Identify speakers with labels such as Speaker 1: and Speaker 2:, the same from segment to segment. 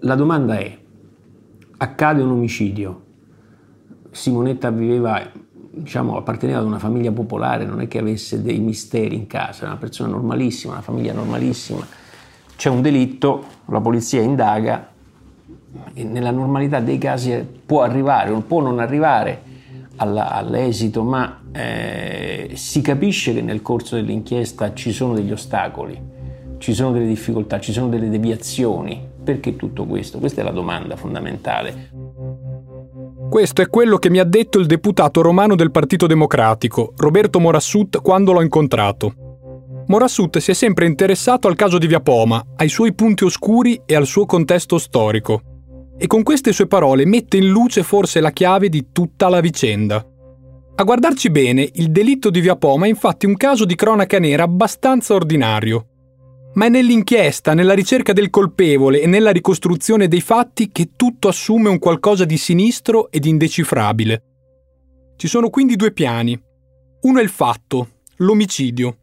Speaker 1: La domanda è, accade un omicidio, Simonetta viveva, diciamo, apparteneva ad una famiglia popolare, non è che avesse dei misteri in casa, era una persona normalissima, una famiglia normalissima, c'è un delitto, la polizia indaga e nella normalità dei casi può arrivare o può non arrivare alla, all'esito, ma eh, si capisce che nel corso dell'inchiesta ci sono degli ostacoli, ci sono delle difficoltà, ci sono delle deviazioni. Perché tutto questo? Questa è la domanda fondamentale.
Speaker 2: Questo è quello che mi ha detto il deputato romano del Partito Democratico, Roberto Morassut, quando l'ho incontrato. Morassut si è sempre interessato al caso di Via Poma, ai suoi punti oscuri e al suo contesto storico. E con queste sue parole mette in luce forse la chiave di tutta la vicenda. A guardarci bene, il delitto di Via Poma è infatti un caso di cronaca nera abbastanza ordinario. Ma è nell'inchiesta, nella ricerca del colpevole e nella ricostruzione dei fatti che tutto assume un qualcosa di sinistro ed indecifrabile. Ci sono quindi due piani. Uno è il fatto, l'omicidio.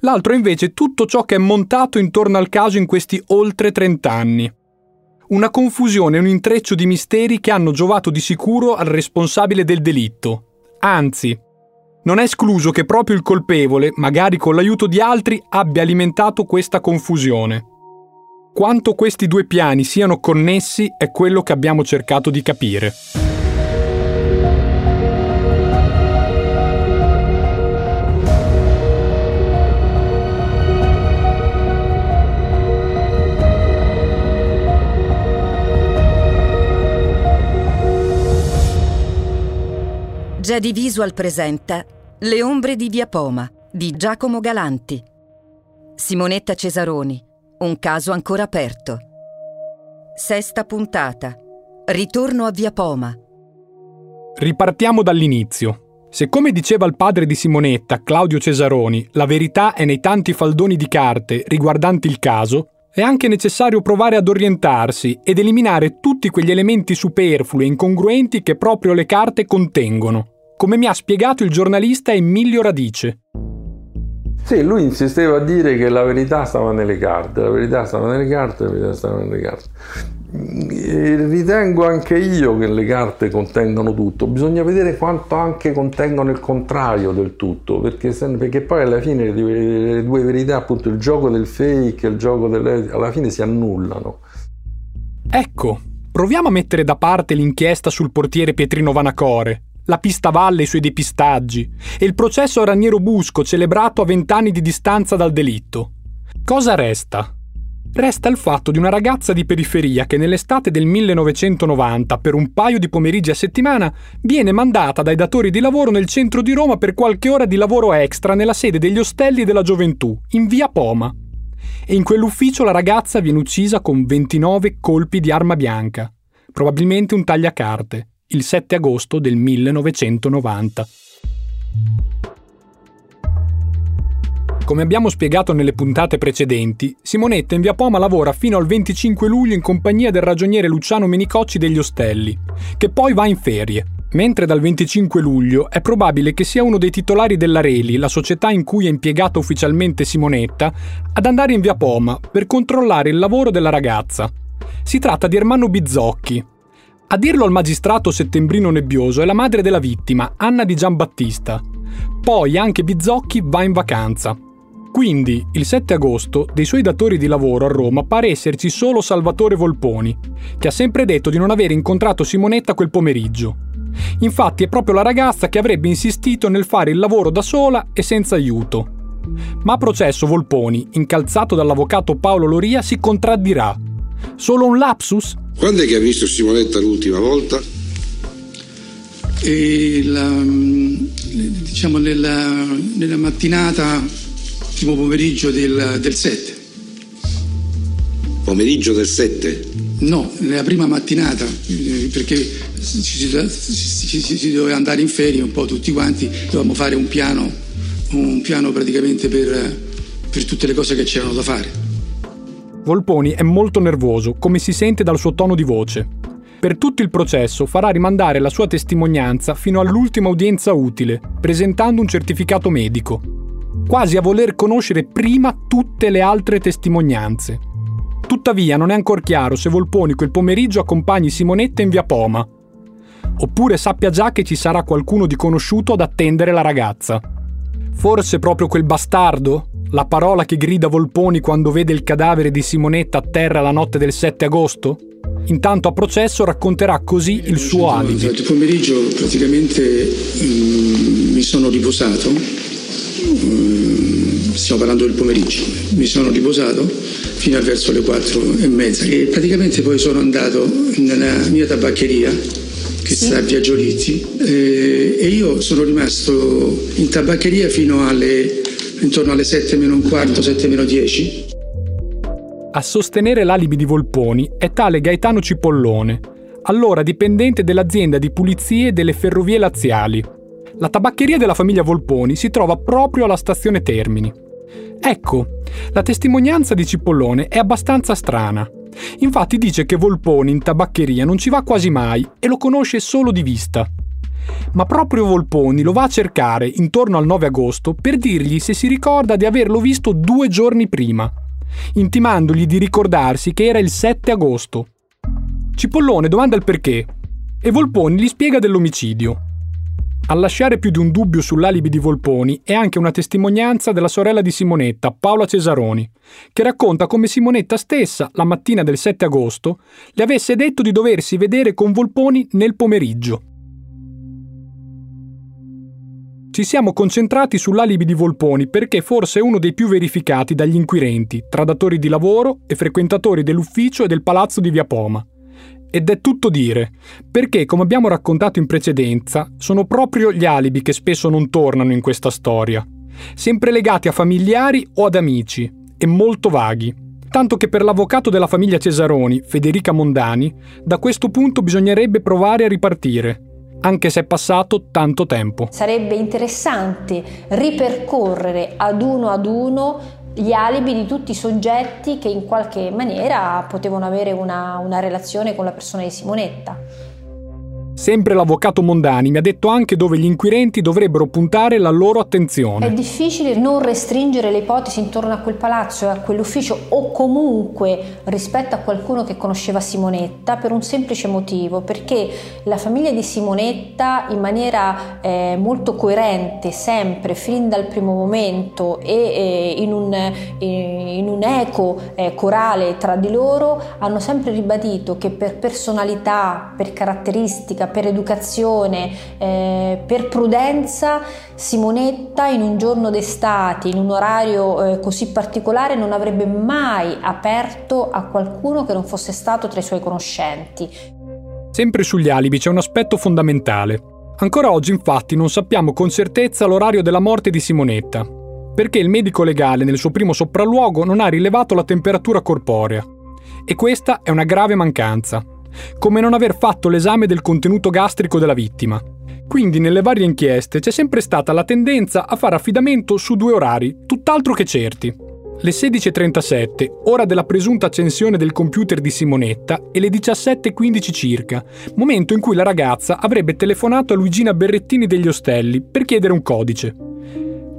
Speaker 2: L'altro è invece tutto ciò che è montato intorno al caso in questi oltre 30 anni una confusione un intreccio di misteri che hanno giovato di sicuro al responsabile del delitto. Anzi, non è escluso che proprio il colpevole, magari con l'aiuto di altri, abbia alimentato questa confusione. Quanto questi due piani siano connessi è quello che abbiamo cercato di capire.
Speaker 3: Jedi Visual presenta Le ombre di Via Poma di Giacomo Galanti. Simonetta Cesaroni, un caso ancora aperto. Sesta puntata. Ritorno a Via Poma.
Speaker 2: Ripartiamo dall'inizio. Se come diceva il padre di Simonetta, Claudio Cesaroni, la verità è nei tanti faldoni di carte riguardanti il caso, è anche necessario provare ad orientarsi ed eliminare tutti quegli elementi superflui e incongruenti che proprio le carte contengono come mi ha spiegato il giornalista Emilio Radice.
Speaker 4: Sì, lui insisteva a dire che la verità stava nelle carte, la verità stava nelle carte, la verità stava nelle carte. E ritengo anche io che le carte contengono tutto, bisogna vedere quanto anche contengono il contrario del tutto, perché, perché poi alla fine le due verità, appunto il gioco del fake e il gioco delle... alla fine si annullano.
Speaker 2: Ecco, proviamo a mettere da parte l'inchiesta sul portiere Pietrino Vanacore, la pista valle e i suoi depistaggi e il processo a Raniero Busco celebrato a vent'anni di distanza dal delitto. Cosa resta? Resta il fatto di una ragazza di periferia che nell'estate del 1990, per un paio di pomeriggi a settimana, viene mandata dai datori di lavoro nel centro di Roma per qualche ora di lavoro extra nella sede degli ostelli della gioventù, in via Poma. E in quell'ufficio la ragazza viene uccisa con 29 colpi di arma bianca, probabilmente un tagliacarte, il 7 agosto del 1990. Come abbiamo spiegato nelle puntate precedenti, Simonetta in via Poma lavora fino al 25 luglio in compagnia del ragioniere Luciano Menicocci degli Ostelli, che poi va in ferie. Mentre dal 25 luglio è probabile che sia uno dei titolari della Reli, la società in cui è impiegata ufficialmente Simonetta, ad andare in via Poma per controllare il lavoro della ragazza. Si tratta di Ermanno Bizzocchi, a dirlo al magistrato settembrino nebbioso è la madre della vittima, Anna di Giambattista. Poi anche Bizzocchi va in vacanza. Quindi, il 7 agosto, dei suoi datori di lavoro a Roma pare esserci solo Salvatore Volponi, che ha sempre detto di non aver incontrato Simonetta quel pomeriggio. Infatti è proprio la ragazza che avrebbe insistito nel fare il lavoro da sola e senza aiuto. Ma a processo Volponi, incalzato dall'avvocato Paolo Loria, si contraddirà. Solo un lapsus?
Speaker 5: Quando è che ha visto Simonetta l'ultima volta?
Speaker 6: La, diciamo nella, nella, mattinata, primo pomeriggio del, del 7.
Speaker 5: Pomeriggio del 7?
Speaker 6: No, nella prima mattinata, perché ci si, si, si, si, doveva andare in ferie un po' tutti quanti, dovevamo fare un piano, un piano praticamente per, per tutte le cose che c'erano da fare.
Speaker 2: Volponi è molto nervoso, come si sente dal suo tono di voce. Per tutto il processo farà rimandare la sua testimonianza fino all'ultima udienza utile, presentando un certificato medico, quasi a voler conoscere prima tutte le altre testimonianze. Tuttavia non è ancora chiaro se Volponi quel pomeriggio accompagni Simonetta in via Poma. Oppure sappia già che ci sarà qualcuno di conosciuto ad attendere la ragazza. Forse proprio quel bastardo? La parola che grida Volponi quando vede il cadavere di Simonetta a terra la notte del 7 agosto? Intanto a processo racconterà così il suo alibi.
Speaker 6: Il pomeriggio praticamente mm, mi sono riposato, mm, stiamo parlando del pomeriggio, mi sono riposato fino a verso le quattro e mezza e praticamente poi sono andato nella mia tabaccheria che sì. sta a Via Giolitti eh, e io sono rimasto in tabaccheria fino alle intorno alle 7 meno un quarto, 7 meno 10
Speaker 2: a sostenere l'alibi di Volponi è tale Gaetano Cipollone, allora dipendente dell'azienda di pulizie delle ferrovie laziali. La tabaccheria della famiglia Volponi si trova proprio alla stazione Termini. Ecco, la testimonianza di Cipollone è abbastanza strana. Infatti dice che Volponi in tabaccheria non ci va quasi mai e lo conosce solo di vista. Ma proprio Volponi lo va a cercare intorno al 9 agosto per dirgli se si ricorda di averlo visto due giorni prima intimandogli di ricordarsi che era il 7 agosto. Cipollone domanda il perché e Volponi gli spiega dell'omicidio. A lasciare più di un dubbio sull'alibi di Volponi è anche una testimonianza della sorella di Simonetta, Paola Cesaroni, che racconta come Simonetta stessa, la mattina del 7 agosto, le avesse detto di doversi vedere con Volponi nel pomeriggio. Ci siamo concentrati sull'alibi di Volponi perché forse è uno dei più verificati dagli inquirenti, tra datori di lavoro e frequentatori dell'ufficio e del palazzo di Via Poma. Ed è tutto dire, perché come abbiamo raccontato in precedenza, sono proprio gli alibi che spesso non tornano in questa storia, sempre legati a familiari o ad amici, e molto vaghi. Tanto che per l'avvocato della famiglia Cesaroni, Federica Mondani, da questo punto bisognerebbe provare a ripartire, anche se è passato tanto tempo.
Speaker 7: Sarebbe interessante ripercorrere ad uno ad uno gli alibi di tutti i soggetti che in qualche maniera potevano avere una, una relazione con la persona di Simonetta.
Speaker 2: Sempre l'avvocato Mondani mi ha detto anche dove gli inquirenti dovrebbero puntare la loro attenzione.
Speaker 7: È difficile non restringere le ipotesi intorno a quel palazzo e a quell'ufficio o comunque rispetto a qualcuno che conosceva Simonetta per un semplice motivo, perché la famiglia di Simonetta in maniera eh, molto coerente, sempre, fin dal primo momento e eh, in, un, eh, in, un, eco eh, corale tra di loro, hanno sempre ribadito che per personalità, per caratteristica, per educazione, eh, per prudenza, Simonetta in un giorno d'estate, in un orario eh, così particolare, non avrebbe mai aperto a qualcuno che non fosse stato tra i suoi conoscenti.
Speaker 2: Sempre sugli alibi c'è un aspetto fondamentale. Ancora oggi infatti non sappiamo con certezza l'orario della morte di Simonetta, perché il medico legale nel suo primo sopralluogo non ha rilevato la temperatura corporea. E questa è una grave mancanza, come non aver fatto l'esame del contenuto gastrico della vittima. Quindi nelle varie inchieste c'è sempre stata la tendenza a fare affidamento su due orari, tutt'altro che certi. Le 16.37, ora della presunta accensione del computer di Simonetta, e le 17.15 circa, momento in cui la ragazza avrebbe telefonato a Luigina Berrettini degli Ostelli per chiedere un codice.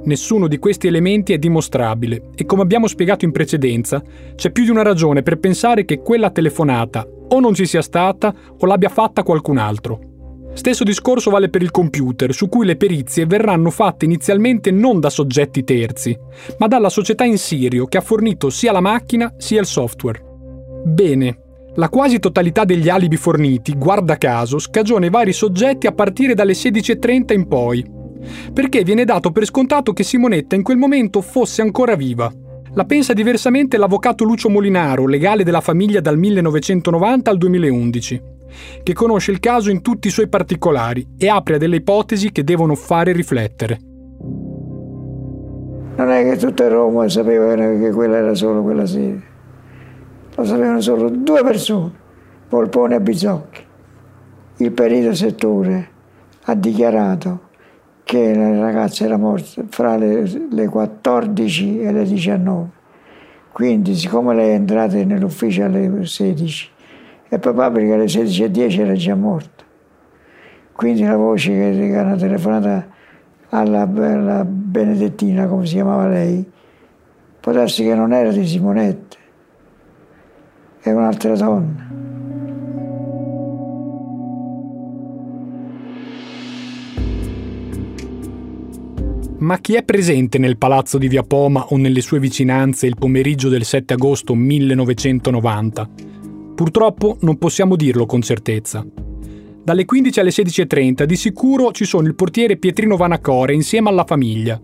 Speaker 2: Nessuno di questi elementi è dimostrabile e come abbiamo spiegato in precedenza, c'è più di una ragione per pensare che quella telefonata o non ci sia stata o l'abbia fatta qualcun altro. Stesso discorso vale per il computer, su cui le perizie verranno fatte inizialmente non da soggetti terzi, ma dalla società in Sirio che ha fornito sia la macchina sia il software. Bene, la quasi totalità degli alibi forniti, guarda caso, scagiona i vari soggetti a partire dalle 16.30 in poi, perché viene dato per scontato che Simonetta in quel momento fosse ancora viva. La pensa diversamente l'avvocato Lucio Molinaro, legale della famiglia dal 1990 al 2011, che conosce il caso in tutti i suoi particolari e apre a delle ipotesi che devono fare riflettere.
Speaker 8: Non è che tutta Roma sapeva che quella era solo quella sede. Lo sapevano solo due persone, Polpone e Bizocchi. Il perito settore ha dichiarato che la ragazza era morta fra le, le 14 e le 19. Quindi, siccome lei è entrata nell'ufficio alle 16, è probabile che alle 16.10 era già morta. Quindi la voce che hanno telefonato alla, alla Benedettina, come si chiamava lei, può darsi che non era di Simonetta, è un'altra donna.
Speaker 2: Ma chi è presente nel palazzo di Via Poma o nelle sue vicinanze il pomeriggio del 7 agosto 1990? Purtroppo non possiamo dirlo con certezza. Dalle 15 alle 16.30 di sicuro ci sono il portiere Pietrino Vanacore insieme alla famiglia,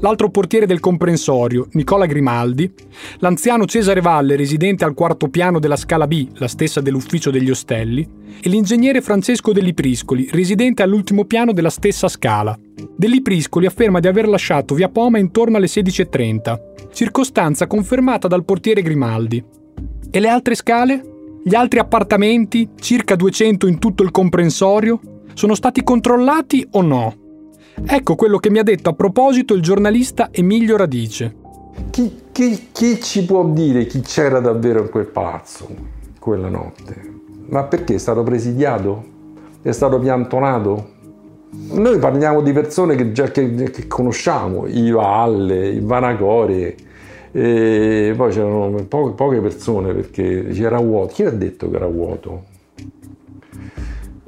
Speaker 2: l'altro portiere del comprensorio, Nicola Grimaldi, l'anziano Cesare Valle, residente al quarto piano della Scala B, la stessa dell'ufficio degli ostelli, e l'ingegnere Francesco Dell'i Priscoli, residente all'ultimo piano della stessa scala. Dell'i Priscoli afferma di aver lasciato via Poma intorno alle 16.30, circostanza confermata dal portiere Grimaldi. E le altre scale? Gli altri appartamenti, circa 200 in tutto il comprensorio, sono stati controllati o no? Ecco quello che mi ha detto a proposito il giornalista Emilio Radice.
Speaker 4: Chi, chi, chi ci può dire chi c'era davvero in quel palazzo quella notte? Ma perché è stato presidiato? È stato piantonato? Noi parliamo di persone che già che, che conosciamo, i Valle, i Vanacore, e poi c'erano po- poche persone perché c'era vuoto. Chi ha detto che era vuoto?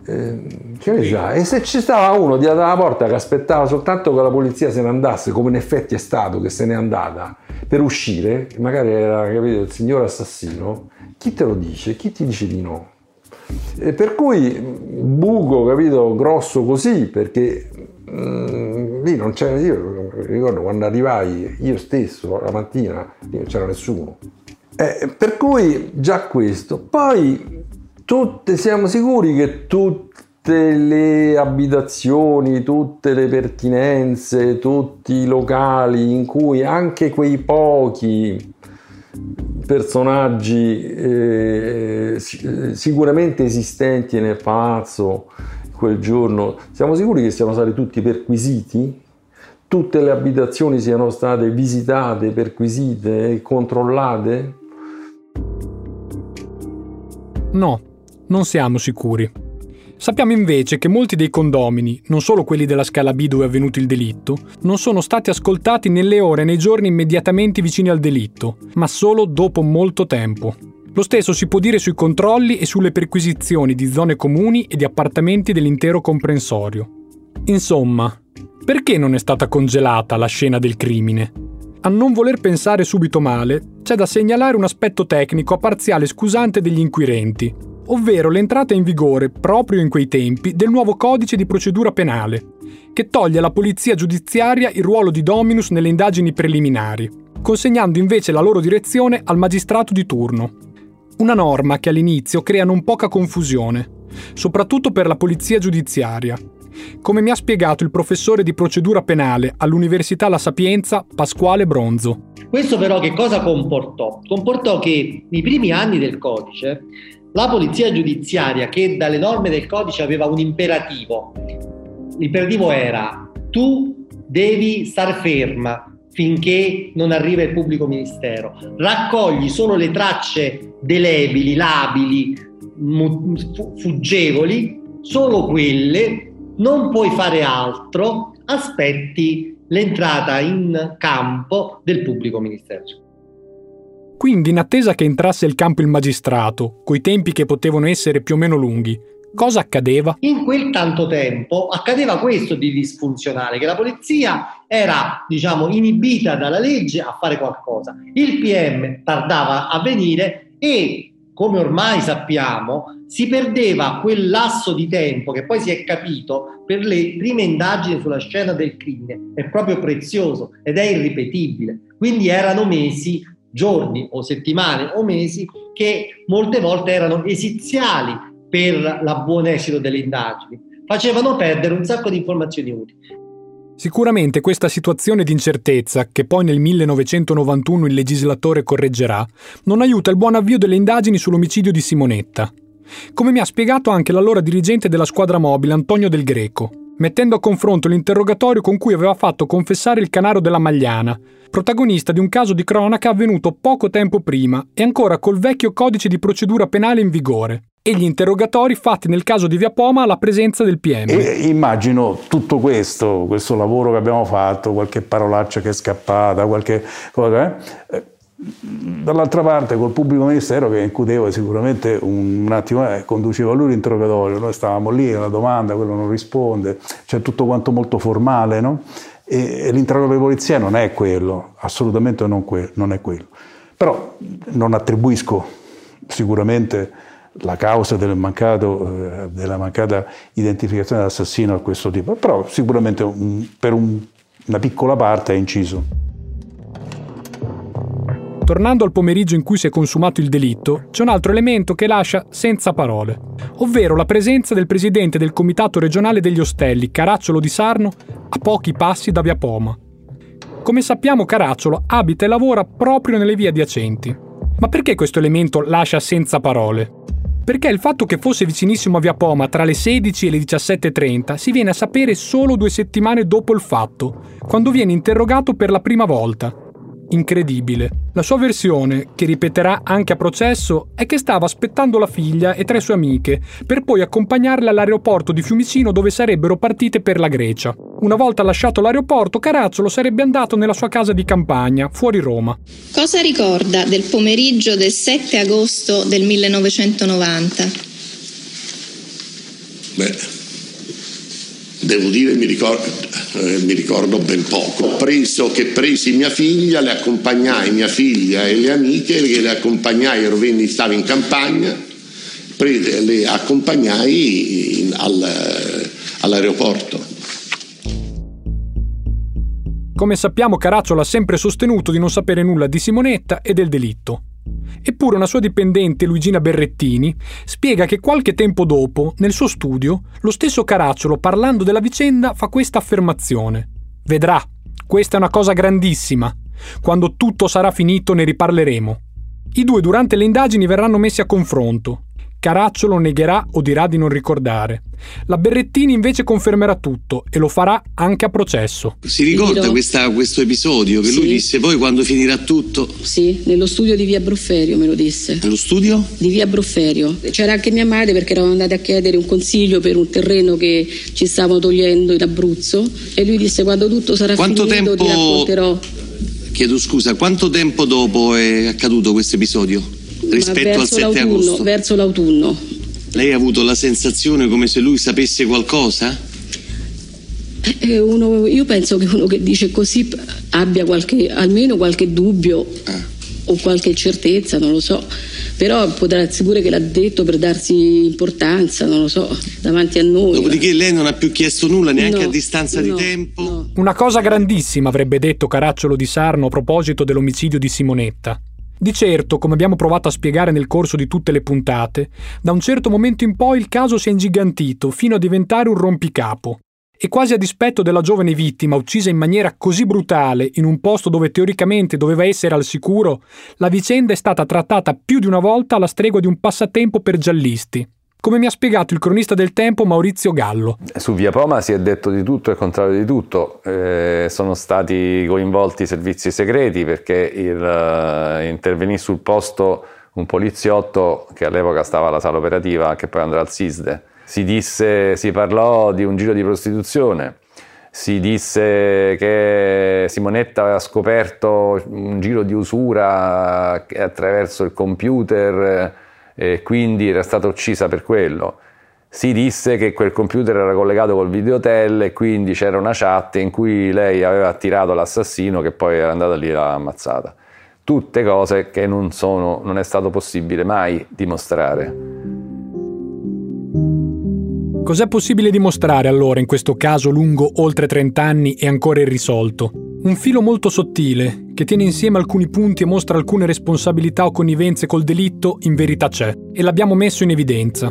Speaker 4: Eh, che ne sa? E se ci stava uno dietro la porta che aspettava soltanto che la polizia se ne andasse, come in effetti è stato che se n'è andata, per uscire, magari era capito, il signor assassino, chi te lo dice? Chi ti dice di no? E per cui buco, capito, grosso così, perché mm, lì non c'era, io ricordo quando arrivai io stesso la mattina, lì non c'era nessuno. Eh, per cui già questo. Poi tutte, siamo sicuri che tutte le abitazioni, tutte le pertinenze, tutti i locali in cui anche quei pochi personaggi eh, sicuramente esistenti nel palazzo quel giorno, siamo sicuri che siano stati tutti perquisiti? Tutte le abitazioni siano state visitate, perquisite controllate?
Speaker 2: No, non siamo sicuri. Sappiamo invece che molti dei condomini, non solo quelli della scala B dove è avvenuto il delitto, non sono stati ascoltati nelle ore e nei giorni immediatamente vicini al delitto, ma solo dopo molto tempo. Lo stesso si può dire sui controlli e sulle perquisizioni di zone comuni e di appartamenti dell'intero comprensorio. Insomma, perché non è stata congelata la scena del crimine? A non voler pensare subito male, c'è da segnalare un aspetto tecnico a parziale scusante degli inquirenti, ovvero l'entrata in vigore, proprio in quei tempi, del nuovo codice di procedura penale, che toglie alla polizia giudiziaria il ruolo di dominus nelle indagini preliminari, consegnando invece la loro direzione al magistrato di turno. Una norma che all'inizio crea non poca confusione, soprattutto per la polizia giudiziaria. Come mi ha spiegato il professore di procedura penale all'Università La Sapienza, Pasquale Bronzo.
Speaker 9: Questo però che cosa comportò? Comportò che nei primi anni del codice la polizia giudiziaria, che dalle norme del codice aveva un imperativo, l'imperativo era tu devi star ferma finché non arriva il pubblico ministero, raccogli solo le tracce delebili, labili, fuggevoli, solo quelle, non puoi fare altro, aspetti l'entrata in campo del pubblico ministero.
Speaker 2: Quindi, in attesa che entrasse il campo il magistrato, coi tempi che potevano essere più o meno lunghi, cosa accadeva?
Speaker 9: In quel tanto tempo accadeva questo di disfunzionale, che la polizia era, diciamo, inibita dalla legge a fare qualcosa. Il PM tardava a venire e, come ormai sappiamo, si perdeva quel lasso di tempo che poi si è capito per le prime indagini sulla scena del crimine. È proprio prezioso ed è irripetibile. Quindi erano mesi giorni o settimane o mesi che molte volte erano esiziali per la buon esito delle indagini, facevano perdere un sacco di informazioni utili.
Speaker 2: Sicuramente questa situazione di incertezza, che poi nel 1991 il legislatore correggerà, non aiuta il buon avvio delle indagini sull'omicidio di Simonetta. Come mi ha spiegato anche l'allora dirigente della squadra mobile Antonio Del Greco, mettendo a confronto l'interrogatorio con cui aveva fatto confessare il canaro della Magliana, protagonista di un caso di cronaca avvenuto poco tempo prima e ancora col vecchio codice di procedura penale in vigore, e gli interrogatori fatti nel caso di Via Poma alla presenza del PM.
Speaker 10: E immagino tutto questo, questo lavoro che abbiamo fatto, qualche parolaccia che è scappata, qualche cosa, eh, Dall'altra parte col pubblico ministero che incuteva sicuramente un, un attimo, eh, conduceva lui l'interrogatorio, noi stavamo lì, la domanda, quello non risponde, c'è tutto quanto molto formale, no? E, e l'interrogatorio di polizia non è quello, assolutamente non, que- non è quello. Però non attribuisco sicuramente la causa del mancato, eh, della mancata identificazione dell'assassino a questo tipo, però sicuramente un, per un, una piccola parte ha inciso.
Speaker 2: Tornando al pomeriggio in cui si è consumato il delitto, c'è un altro elemento che lascia senza parole, ovvero la presenza del presidente del comitato regionale degli ostelli, Caracciolo di Sarno, a pochi passi da Via Poma. Come sappiamo, Caracciolo abita e lavora proprio nelle vie adiacenti. Ma perché questo elemento lascia senza parole? Perché il fatto che fosse vicinissimo a Via Poma tra le 16 e le 17.30 si viene a sapere solo due settimane dopo il fatto, quando viene interrogato per la prima volta incredibile. La sua versione, che ripeterà anche a processo, è che stava aspettando la figlia e tre sue amiche, per poi accompagnarle all'aeroporto di Fiumicino dove sarebbero partite per la Grecia. Una volta lasciato l'aeroporto, Carazzolo sarebbe andato nella sua casa di campagna, fuori Roma.
Speaker 11: Cosa ricorda del pomeriggio del 7 agosto del 1990?
Speaker 5: Beh, Devo dire, mi ricordo, eh, mi ricordo ben poco. Preso che presi mia figlia, le accompagnai mia figlia e le amiche, che le accompagnai, ero venni, stavo in campagna, pre, le accompagnai in, al, all'aeroporto.
Speaker 2: Come sappiamo, Caracciolo ha sempre sostenuto di non sapere nulla di Simonetta e del delitto. Eppure una sua dipendente, Luigina Berrettini, spiega che qualche tempo dopo, nel suo studio, lo stesso Caracciolo, parlando della vicenda, fa questa affermazione. Vedrà, questa è una cosa grandissima. Quando tutto sarà finito ne riparleremo. I due durante le indagini verranno messi a confronto Caracciolo negherà o dirà di non ricordare. La Berrettini invece confermerà tutto e lo farà anche a processo.
Speaker 12: Si ricorda questa, questo episodio che sì. lui disse poi quando finirà tutto?
Speaker 13: Sì, nello studio di via Brofferio me lo disse.
Speaker 12: Nello studio?
Speaker 13: Di via Brofferio. C'era anche mia madre perché eravamo andati a chiedere un consiglio per un terreno che ci stavano togliendo in Abruzzo e lui disse quando tutto sarà
Speaker 12: quanto
Speaker 13: finito
Speaker 12: tempo...
Speaker 13: ti racconterò.
Speaker 12: Chiedo scusa, quanto tempo dopo è accaduto questo episodio? Rispetto al 7 agosto?
Speaker 13: Verso l'autunno.
Speaker 12: Lei ha avuto la sensazione come se lui sapesse qualcosa?
Speaker 13: Eh, uno, io penso che uno che dice così abbia qualche, almeno qualche dubbio ah. o qualche certezza, non lo so. Però potrà essere pure che l'ha detto per darsi importanza, non lo so, davanti a noi.
Speaker 12: Dopodiché lei non ha più chiesto nulla neanche
Speaker 13: no,
Speaker 12: a distanza
Speaker 13: no,
Speaker 12: di tempo.
Speaker 13: No.
Speaker 2: Una cosa grandissima avrebbe detto Caracciolo di Sarno a proposito dell'omicidio di Simonetta. Di certo, come abbiamo provato a spiegare nel corso di tutte le puntate, da un certo momento in poi il caso si è ingigantito fino a diventare un rompicapo. E quasi a dispetto della giovane vittima uccisa in maniera così brutale in un posto dove teoricamente doveva essere al sicuro, la vicenda è stata trattata più di una volta alla stregua di un passatempo per giallisti come mi ha spiegato il cronista del tempo Maurizio Gallo.
Speaker 14: Su Via Poma si è detto di tutto e il contrario di tutto, eh, sono stati coinvolti i servizi segreti perché il, uh, intervenì sul posto un poliziotto che all'epoca stava alla sala operativa che poi andrà al SISDE. Si disse, si parlò di un giro di prostituzione, si disse che Simonetta aveva scoperto un giro di usura attraverso il computer e quindi era stata uccisa per quello. Si disse che quel computer era collegato col videotel e quindi c'era una chat in cui lei aveva attirato l'assassino che poi era andata lì e l'ha ammazzata. Tutte cose che non, sono, non è stato possibile mai dimostrare.
Speaker 2: Cos'è possibile dimostrare allora in questo caso lungo oltre 30 anni e ancora irrisolto? Un filo molto sottile, che tiene insieme alcuni punti e mostra alcune responsabilità o connivenze col delitto, in verità c'è, e l'abbiamo messo in evidenza.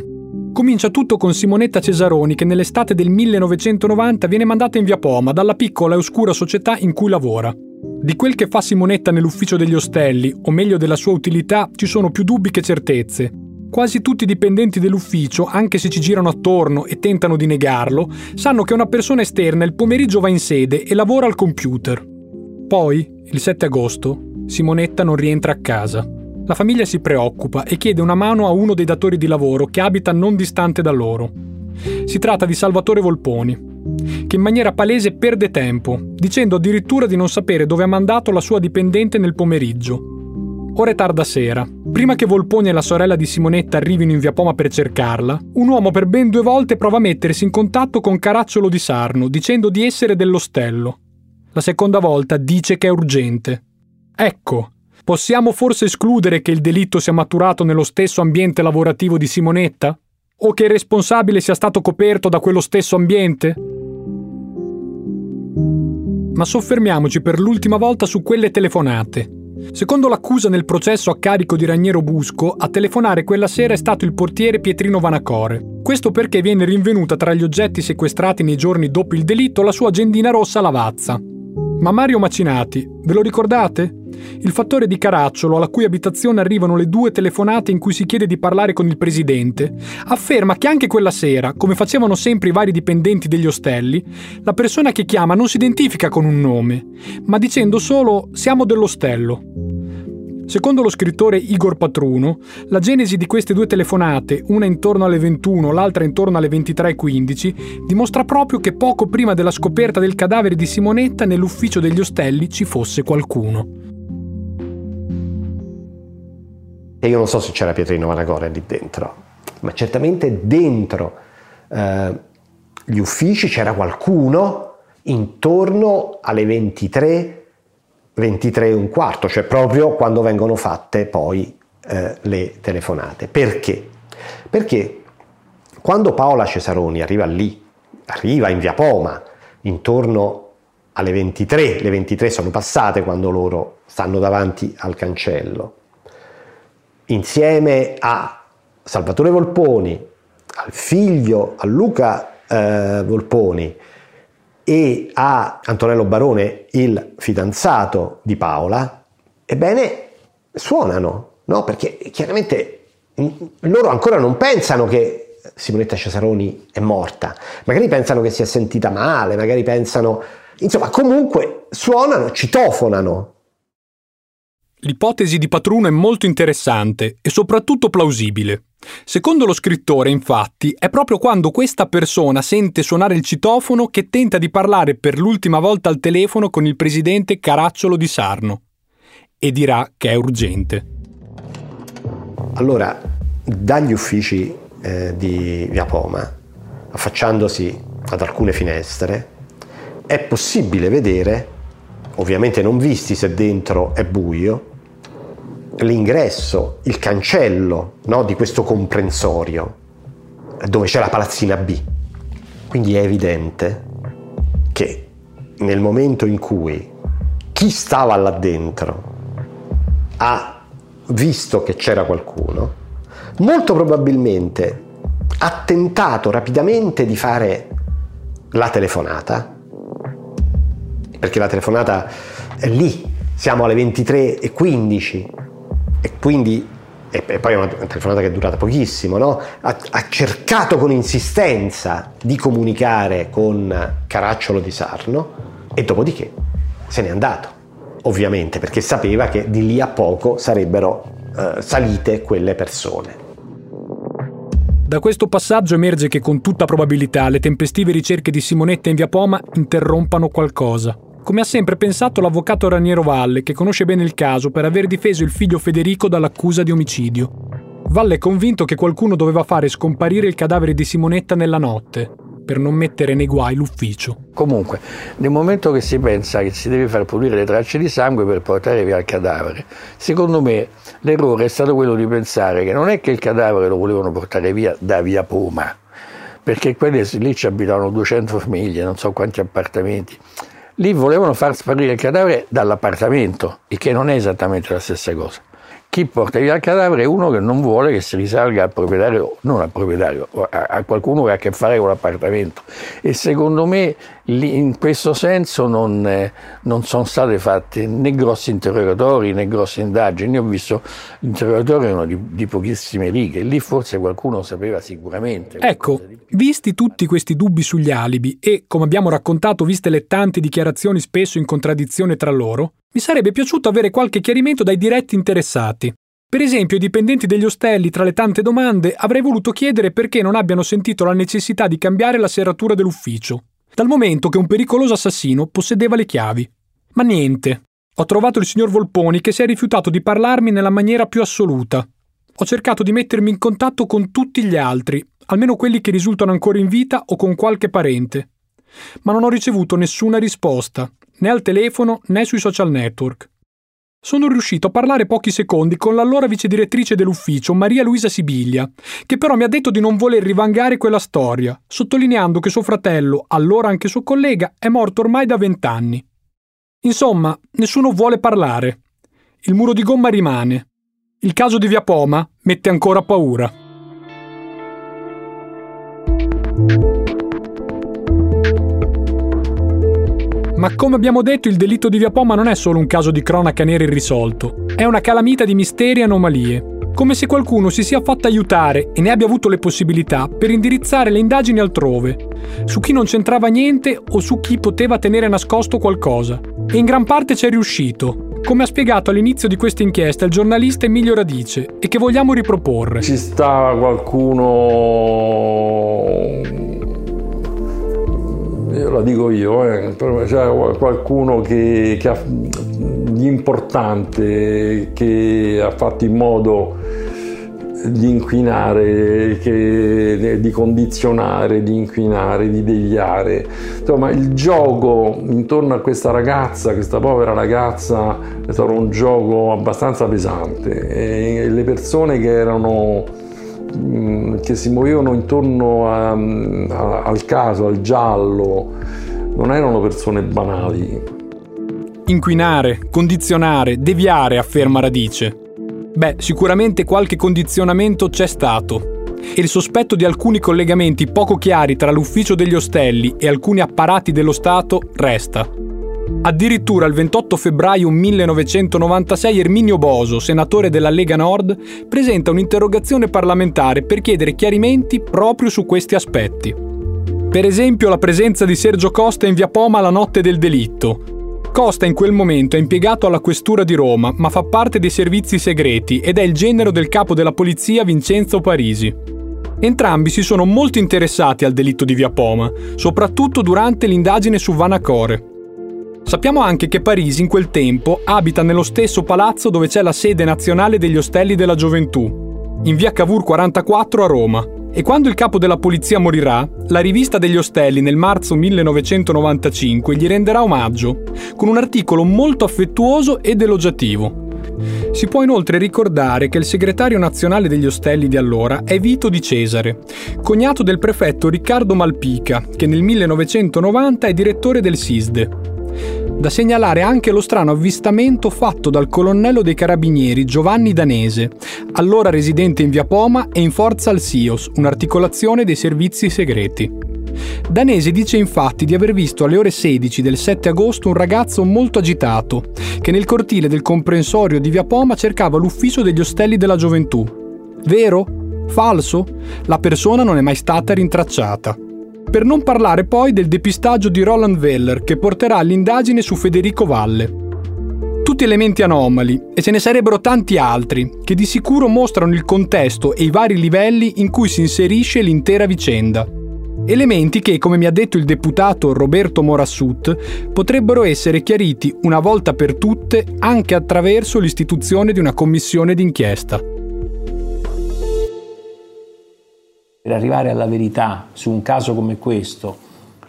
Speaker 2: Comincia tutto con Simonetta Cesaroni che nell'estate del 1990 viene mandata in via Poma dalla piccola e oscura società in cui lavora. Di quel che fa Simonetta nell'ufficio degli ostelli, o meglio della sua utilità, ci sono più dubbi che certezze. Quasi tutti i dipendenti dell'ufficio, anche se ci girano attorno e tentano di negarlo, sanno che una persona esterna il pomeriggio va in sede e lavora al computer. Poi, il 7 agosto, Simonetta non rientra a casa. La famiglia si preoccupa e chiede una mano a uno dei datori di lavoro che abita non distante da loro. Si tratta di Salvatore Volponi, che in maniera palese perde tempo, dicendo addirittura di non sapere dove ha mandato la sua dipendente nel pomeriggio. Ora è tarda sera. Prima che Volpone e la sorella di Simonetta arrivino in via Poma per cercarla, un uomo per ben due volte prova a mettersi in contatto con Caracciolo di Sarno, dicendo di essere dell'ostello. La seconda volta dice che è urgente. Ecco, possiamo forse escludere che il delitto sia maturato nello stesso ambiente lavorativo di Simonetta? O che il responsabile sia stato coperto da quello stesso ambiente? Ma soffermiamoci per l'ultima volta su quelle telefonate. Secondo l'accusa nel processo a carico di Raniero Busco, a telefonare quella sera è stato il portiere Pietrino Vanacore. Questo perché viene rinvenuta tra gli oggetti sequestrati nei giorni dopo il delitto la sua agendina rossa Lavazza. Ma Mario Macinati, ve lo ricordate? Il fattore di Caracciolo, alla cui abitazione arrivano le due telefonate in cui si chiede di parlare con il presidente, afferma che anche quella sera, come facevano sempre i vari dipendenti degli ostelli, la persona che chiama non si identifica con un nome, ma dicendo solo siamo dell'ostello. Secondo lo scrittore Igor Patruno, la genesi di queste due telefonate, una intorno alle 21, l'altra intorno alle 23.15, dimostra proprio che poco prima della scoperta del cadavere di Simonetta nell'ufficio degli ostelli ci fosse qualcuno.
Speaker 15: E io non so se c'era Pietrino Vanagore lì dentro, ma certamente dentro eh, gli uffici c'era qualcuno intorno alle 23 23 e un quarto, cioè proprio quando vengono fatte poi eh, le telefonate. Perché? Perché quando Paola Cesaroni arriva lì, arriva in via Poma, intorno alle 23, le 23 sono passate quando loro stanno davanti al cancello, insieme a Salvatore Volponi, al figlio, a Luca eh, Volponi, e a Antonello Barone, il fidanzato di Paola, ebbene suonano, no? Perché chiaramente loro ancora non pensano che Simonetta Cesaroni è morta, magari pensano che si è sentita male, magari pensano, insomma, comunque suonano, citofonano.
Speaker 2: L'ipotesi di Patruno è molto interessante e soprattutto plausibile. Secondo lo scrittore, infatti, è proprio quando questa persona sente suonare il citofono che tenta di parlare per l'ultima volta al telefono con il presidente Caracciolo di Sarno e dirà che è urgente.
Speaker 15: Allora, dagli uffici eh, di Via Poma, affacciandosi ad alcune finestre, è possibile vedere, ovviamente non visti se dentro è buio, l'ingresso, il cancello no, di questo comprensorio dove c'è la palazzina B. Quindi è evidente che nel momento in cui chi stava là dentro ha visto che c'era qualcuno, molto probabilmente ha tentato rapidamente di fare la telefonata, perché la telefonata è lì, siamo alle 23.15, e quindi e poi è una telefonata che è durata pochissimo, no? ha, ha, cercato con insistenza di comunicare con Caracciolo di Sarno e dopodiché se n'è andato, ovviamente, perché sapeva che di lì a poco sarebbero eh, salite quelle persone.
Speaker 2: Da questo passaggio emerge che con tutta probabilità le tempestive ricerche di Simonetta in via Poma interrompano qualcosa come ha sempre pensato l'avvocato Raniero Valle, che conosce bene il caso per aver difeso il figlio Federico dall'accusa di omicidio. Valle è convinto che qualcuno doveva fare scomparire il cadavere di Simonetta nella notte, per non mettere nei guai l'ufficio.
Speaker 16: Comunque, nel momento che si pensa che si deve far pulire le tracce di sangue per portare via il cadavere, secondo me l'errore è stato quello di pensare che non è che il cadavere lo volevano portare via da via Poma, perché quelli lì ci abitavano 200 famiglie, non so quanti appartamenti lì volevano far sparire il cadavere dall'appartamento, il che non è esattamente la stessa cosa. Chi porta via il cadavere è uno che non vuole che si risalga al proprietario, non al proprietario, a, a qualcuno che ha a che fare con l'appartamento. E secondo me in questo senso non, eh, non sono state fatte né grossi interrogatori né grosse indagini. Io ho visto interrogatori di, di pochissime righe, lì forse qualcuno sapeva sicuramente.
Speaker 2: Ecco, visti tutti questi dubbi sugli alibi e, come abbiamo raccontato, viste le tante dichiarazioni spesso in contraddizione tra loro, mi sarebbe piaciuto avere qualche chiarimento dai diretti interessati. Per esempio, ai dipendenti degli ostelli, tra le tante domande, avrei voluto chiedere perché non abbiano sentito la necessità di cambiare la serratura dell'ufficio, dal momento che un pericoloso assassino possedeva le chiavi. Ma niente. Ho trovato il signor Volponi che si è rifiutato di parlarmi nella maniera più assoluta. Ho cercato di mettermi in contatto con tutti gli altri, almeno quelli che risultano ancora in vita o con qualche parente. Ma non ho ricevuto nessuna risposta, né al telefono né sui social network. Sono riuscito a parlare pochi secondi con l'allora vice direttrice dell'ufficio, Maria Luisa Sibiglia, che però mi ha detto di non voler rivangare quella storia, sottolineando che suo fratello, allora anche suo collega, è morto ormai da vent'anni. Insomma, nessuno vuole parlare. Il muro di gomma rimane. Il caso di Via Poma mette ancora paura. Ma come abbiamo detto, il delitto di Via Poma non è solo un caso di cronaca nera irrisolto, è una calamita di misteri e anomalie. Come se qualcuno si sia fatto aiutare e ne abbia avuto le possibilità per indirizzare le indagini altrove, su chi non c'entrava niente o su chi poteva tenere nascosto qualcosa. E in gran parte ci è riuscito, come ha spiegato all'inizio di questa inchiesta il giornalista Emilio Radice e che vogliamo riproporre.
Speaker 4: Ci sta qualcuno la dico io, eh, c'è qualcuno che, che ha, importante che ha fatto in modo di inquinare, che, di condizionare, di inquinare, di deviare. Insomma, il gioco intorno a questa ragazza, questa povera ragazza, è stato un gioco abbastanza pesante e le persone che erano che si muovevano intorno a, a, al caso, al giallo, non erano persone banali.
Speaker 2: Inquinare, condizionare, deviare, afferma Radice. Beh, sicuramente qualche condizionamento c'è stato. E il sospetto di alcuni collegamenti poco chiari tra l'ufficio degli ostelli e alcuni apparati dello Stato resta. Addirittura il 28 febbraio 1996 Erminio Boso, senatore della Lega Nord, presenta un'interrogazione parlamentare per chiedere chiarimenti proprio su questi aspetti. Per esempio la presenza di Sergio Costa in via Poma la notte del delitto. Costa in quel momento è impiegato alla questura di Roma, ma fa parte dei servizi segreti ed è il genero del capo della polizia Vincenzo Parisi. Entrambi si sono molto interessati al delitto di via Poma, soprattutto durante l'indagine su Vanacore. Sappiamo anche che Parisi in quel tempo abita nello stesso palazzo dove c'è la sede nazionale degli Ostelli della Gioventù, in via Cavour 44 a Roma. E quando il capo della polizia morirà, la rivista degli Ostelli nel marzo 1995 gli renderà omaggio, con un articolo molto affettuoso ed elogiativo. Si può inoltre ricordare che il segretario nazionale degli Ostelli di allora è Vito di Cesare, cognato del prefetto Riccardo Malpica, che nel 1990 è direttore del SISDE. Da segnalare anche lo strano avvistamento fatto dal colonnello dei carabinieri Giovanni Danese, allora residente in via Poma e in forza al SIOS, un'articolazione dei servizi segreti. Danese dice infatti di aver visto alle ore 16 del 7 agosto un ragazzo molto agitato, che nel cortile del comprensorio di via Poma cercava l'ufficio degli ostelli della gioventù. Vero? Falso? La persona non è mai stata rintracciata. Per non parlare poi del depistaggio di Roland Weller che porterà all'indagine su Federico Valle. Tutti elementi anomali, e ce ne sarebbero tanti altri, che di sicuro mostrano il contesto e i vari livelli in cui si inserisce l'intera vicenda. Elementi che, come mi ha detto il deputato Roberto Morassut, potrebbero essere chiariti una volta per tutte anche attraverso l'istituzione di una commissione d'inchiesta.
Speaker 1: Per arrivare alla verità su un caso come questo,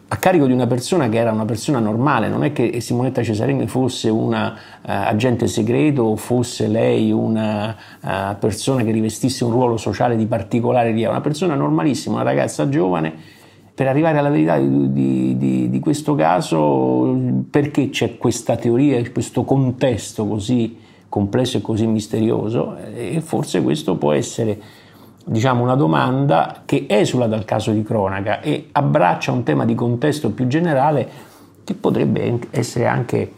Speaker 1: a carico di una persona che era una persona normale, non è che Simonetta Cesarini fosse un uh, agente segreto o fosse lei una uh, persona che rivestisse un ruolo sociale di particolare rilievo, una persona normalissima, una ragazza giovane. Per arrivare alla verità di, di, di, di questo caso, perché c'è questa teoria, questo contesto così complesso e così misterioso? E forse questo può essere diciamo, una domanda che esula dal caso di cronaca e abbraccia un tema di contesto più generale che potrebbe essere anche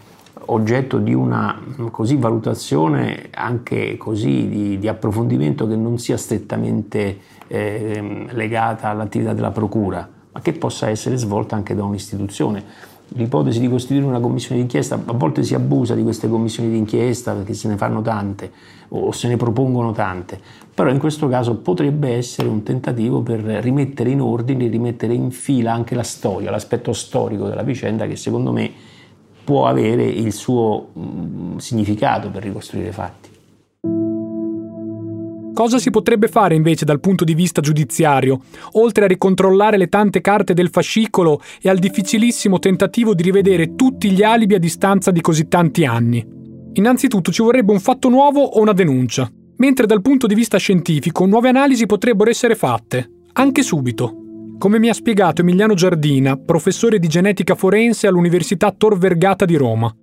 Speaker 1: oggetto di una così, valutazione anche così di, di, approfondimento che non sia strettamente eh, legata all'attività della procura, ma che possa essere svolta anche da un'istituzione. L'ipotesi di costituire una commissione d'inchiesta, a volte si abusa di queste commissioni d'inchiesta perché se ne fanno tante o se ne propongono tante, però in questo caso potrebbe essere un tentativo per rimettere in ordine, rimettere in fila anche la storia, l'aspetto storico della vicenda che secondo me può avere il suo mh, significato per ricostruire i fatti.
Speaker 2: Cosa si potrebbe fare invece dal punto di vista giudiziario, oltre a ricontrollare le tante carte del fascicolo e al difficilissimo tentativo di rivedere tutti gli alibi a distanza di così tanti anni? Innanzitutto ci vorrebbe un fatto nuovo o una denuncia, mentre dal punto di vista scientifico nuove analisi potrebbero essere fatte, anche subito. Come mi ha spiegato Emiliano Giardina, professore di genetica forense all'Università Tor Vergata di Roma.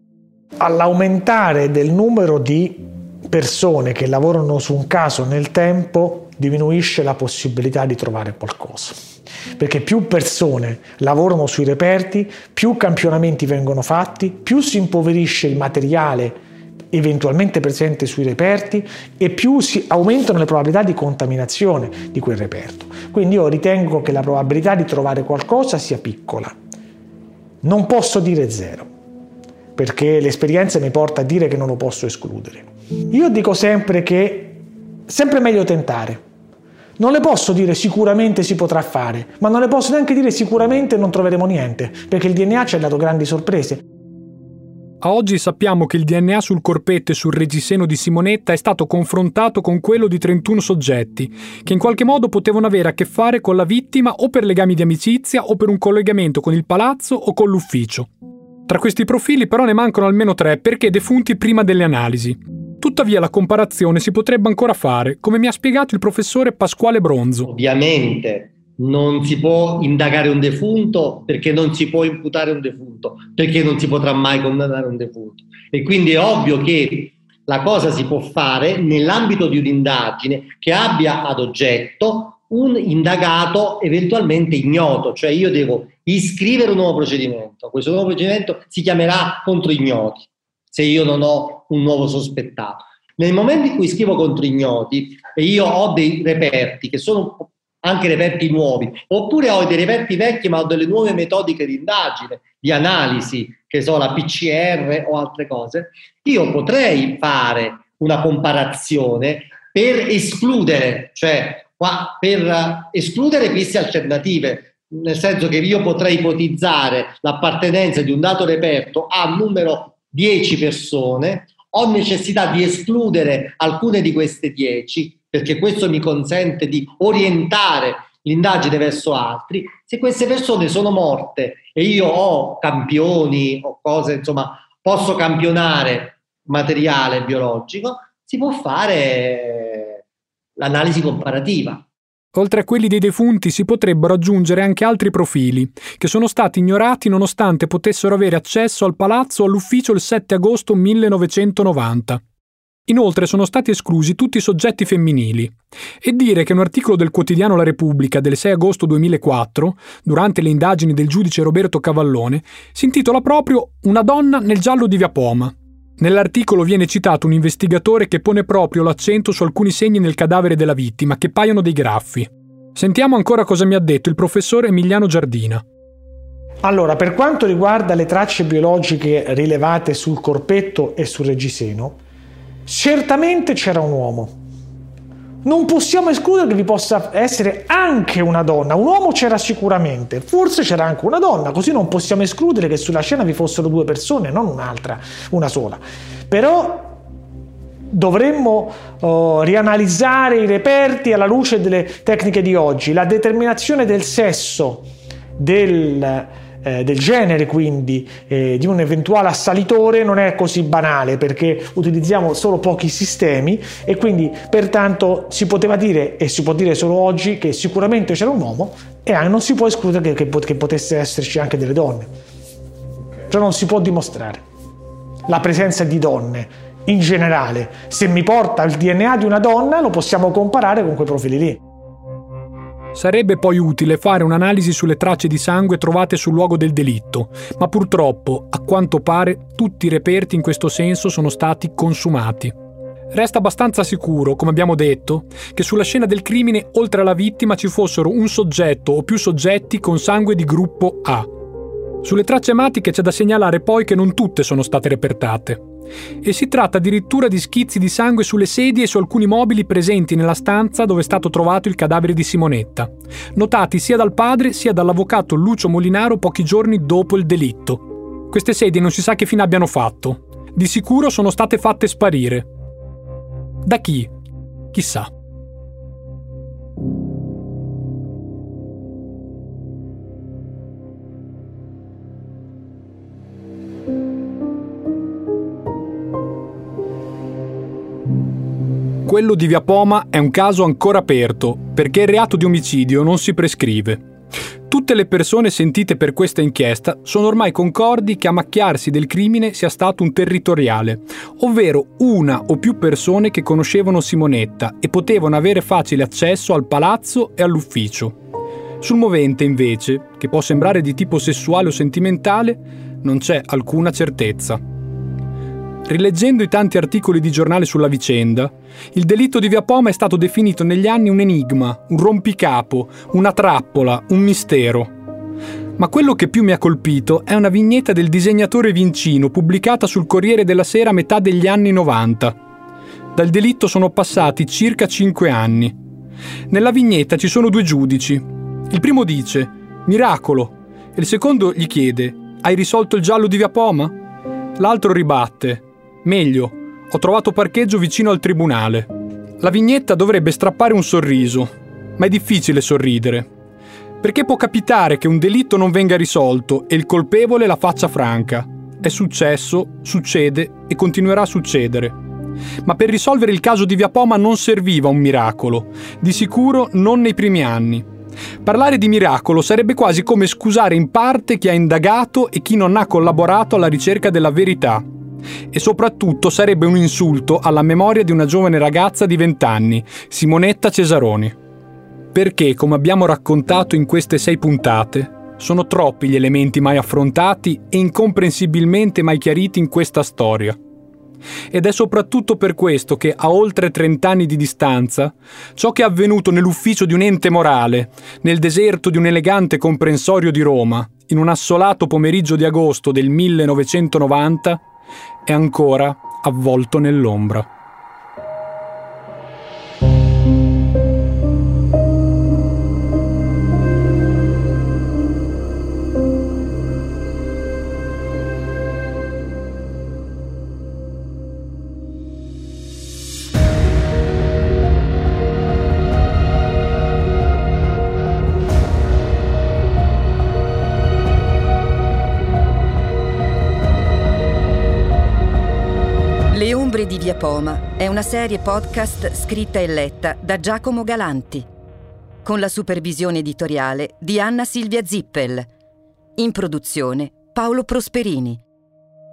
Speaker 17: All'aumentare del numero di persone che lavorano su un caso nel tempo diminuisce la possibilità di trovare qualcosa. Perché più persone lavorano sui reperti, più campionamenti vengono fatti, più si impoverisce il materiale eventualmente presente sui reperti e più si aumentano le probabilità di contaminazione di quel reperto. Quindi io ritengo che la probabilità di trovare qualcosa sia piccola. Non posso dire zero, perché l'esperienza mi porta a dire che non lo posso escludere. Io dico sempre che sempre meglio tentare. Non le posso dire sicuramente si potrà fare, ma non le posso neanche dire sicuramente non troveremo niente, perché il DNA ci ha dato grandi sorprese.
Speaker 2: A oggi sappiamo che il DNA sul corpetto e sul reggiseno di Simonetta è stato confrontato con quello di 31 soggetti, che in qualche modo potevano avere a che fare con la vittima o per legami di amicizia o per un collegamento con il palazzo o con l'ufficio. Tra questi profili però ne mancano almeno tre perché defunti prima delle analisi. Tuttavia la comparazione si potrebbe ancora fare, come mi ha spiegato il professore Pasquale Bronzo.
Speaker 9: Ovviamente non si può indagare un defunto perché non si può imputare un defunto, perché non si potrà mai condannare un defunto. E quindi è ovvio che la cosa si può fare nell'ambito di un'indagine che abbia ad oggetto un indagato eventualmente ignoto, cioè io devo iscrivere un nuovo procedimento. Questo nuovo procedimento si chiamerà contro ignoti se io non ho un nuovo sospettato. Nel momento in cui scrivo contro ignoti e io ho dei reperti che sono anche reperti nuovi, oppure ho dei reperti vecchi ma ho delle nuove metodiche di indagine, di analisi, che sono la PCR o altre cose, io potrei fare una comparazione per escludere, cioè per escludere queste alternative, nel senso che io potrei ipotizzare l'appartenenza di un dato reperto a numero 10 persone, ho necessità di escludere alcune di queste 10 perché questo mi consente di orientare l'indagine verso altri. Se queste persone sono morte e io ho campioni o cose, insomma, posso campionare materiale biologico, si può fare l'analisi comparativa.
Speaker 2: Oltre a quelli dei defunti si potrebbero aggiungere anche altri profili, che sono stati ignorati nonostante potessero avere accesso al palazzo all'ufficio il 7 agosto 1990. Inoltre sono stati esclusi tutti i soggetti femminili. E dire che un articolo del quotidiano La Repubblica del 6 agosto 2004, durante le indagini del giudice Roberto Cavallone, si intitola proprio Una donna nel giallo di Via Poma, Nell'articolo viene citato un investigatore che pone proprio l'accento su alcuni segni nel cadavere della vittima che paiono dei graffi. Sentiamo ancora cosa mi ha detto il professore Emiliano Giardina.
Speaker 17: Allora, per quanto riguarda le tracce biologiche rilevate sul corpetto e sul reggiseno, certamente c'era un uomo non possiamo escludere che vi possa essere anche una donna. Un uomo c'era sicuramente, forse c'era anche una donna, così non possiamo escludere che sulla scena vi fossero due persone, non un'altra, una sola. Però dovremmo uh, rianalizzare i reperti alla luce delle tecniche di oggi. La determinazione del sesso del eh, del genere, quindi eh, di un eventuale assalitore, non è così banale perché utilizziamo solo pochi sistemi e quindi pertanto si poteva dire e si può dire solo oggi che sicuramente c'era un uomo e non si può escludere che, che, che potesse esserci anche delle donne. Cioè non si può dimostrare la presenza di donne in generale. Se mi porta il DNA di una donna lo possiamo comparare con quei profili lì.
Speaker 2: Sarebbe poi utile fare un'analisi sulle tracce di sangue trovate sul luogo del delitto, ma purtroppo, a quanto pare, tutti i reperti in questo senso sono stati consumati. Resta abbastanza sicuro, come abbiamo detto, che sulla scena del crimine, oltre alla vittima, ci fossero un soggetto o più soggetti con sangue di gruppo A. Sulle tracce ematiche c'è da segnalare poi che non tutte sono state repertate e si tratta addirittura di schizzi di sangue sulle sedie e su alcuni mobili presenti nella stanza dove è stato trovato il cadavere di Simonetta, notati sia dal padre sia dall'avvocato Lucio Molinaro pochi giorni dopo il delitto. Queste sedie non si sa che fine abbiano fatto. Di sicuro sono state fatte sparire. Da chi? Chissà. Quello di Via Poma è un caso ancora aperto, perché il reato di omicidio non si prescrive. Tutte le persone sentite per questa inchiesta sono ormai concordi che a macchiarsi del crimine sia stato un territoriale, ovvero una o più persone che conoscevano Simonetta e potevano avere facile accesso al palazzo e all'ufficio. Sul movente, invece, che può sembrare di tipo sessuale o sentimentale, non c'è alcuna certezza. Rileggendo i tanti articoli di giornale sulla vicenda, il delitto di Via Poma è stato definito negli anni un enigma, un rompicapo, una trappola, un mistero. Ma quello che più mi ha colpito è una vignetta del disegnatore Vincino pubblicata sul Corriere della Sera a metà degli anni 90. Dal delitto sono passati circa 5 anni. Nella vignetta ci sono due giudici. Il primo dice Miracolo e il secondo gli chiede Hai risolto il giallo di Via Poma? L'altro ribatte Meglio, ho trovato parcheggio vicino al tribunale. La vignetta dovrebbe strappare un sorriso, ma è difficile sorridere. Perché può capitare che un delitto non venga risolto e il colpevole la faccia franca. È successo, succede e continuerà a succedere. Ma per risolvere il caso di Via Poma non serviva un miracolo, di sicuro non nei primi anni. Parlare di miracolo sarebbe quasi come scusare in parte chi ha indagato e chi non ha collaborato alla ricerca della verità e soprattutto sarebbe un insulto alla memoria di una giovane ragazza di 20 anni, Simonetta Cesaroni. Perché, come abbiamo raccontato in queste sei puntate, sono troppi gli elementi mai affrontati e incomprensibilmente mai chiariti in questa storia. Ed è soprattutto per questo che, a oltre 30 anni di distanza, ciò che è avvenuto nell'ufficio di un ente morale, nel deserto di un elegante comprensorio di Roma, in un assolato pomeriggio di agosto del 1990, è ancora avvolto nell'ombra.
Speaker 3: Di Via Poma è una serie podcast scritta e letta da Giacomo Galanti, con la supervisione editoriale di Anna Silvia Zippel. In produzione Paolo Prosperini.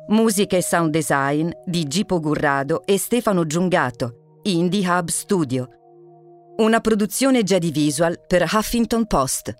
Speaker 3: Musica e sound design di Gipo Gurrado e Stefano Giungato, Indie Hub Studio. Una produzione Jedi Visual per Huffington Post.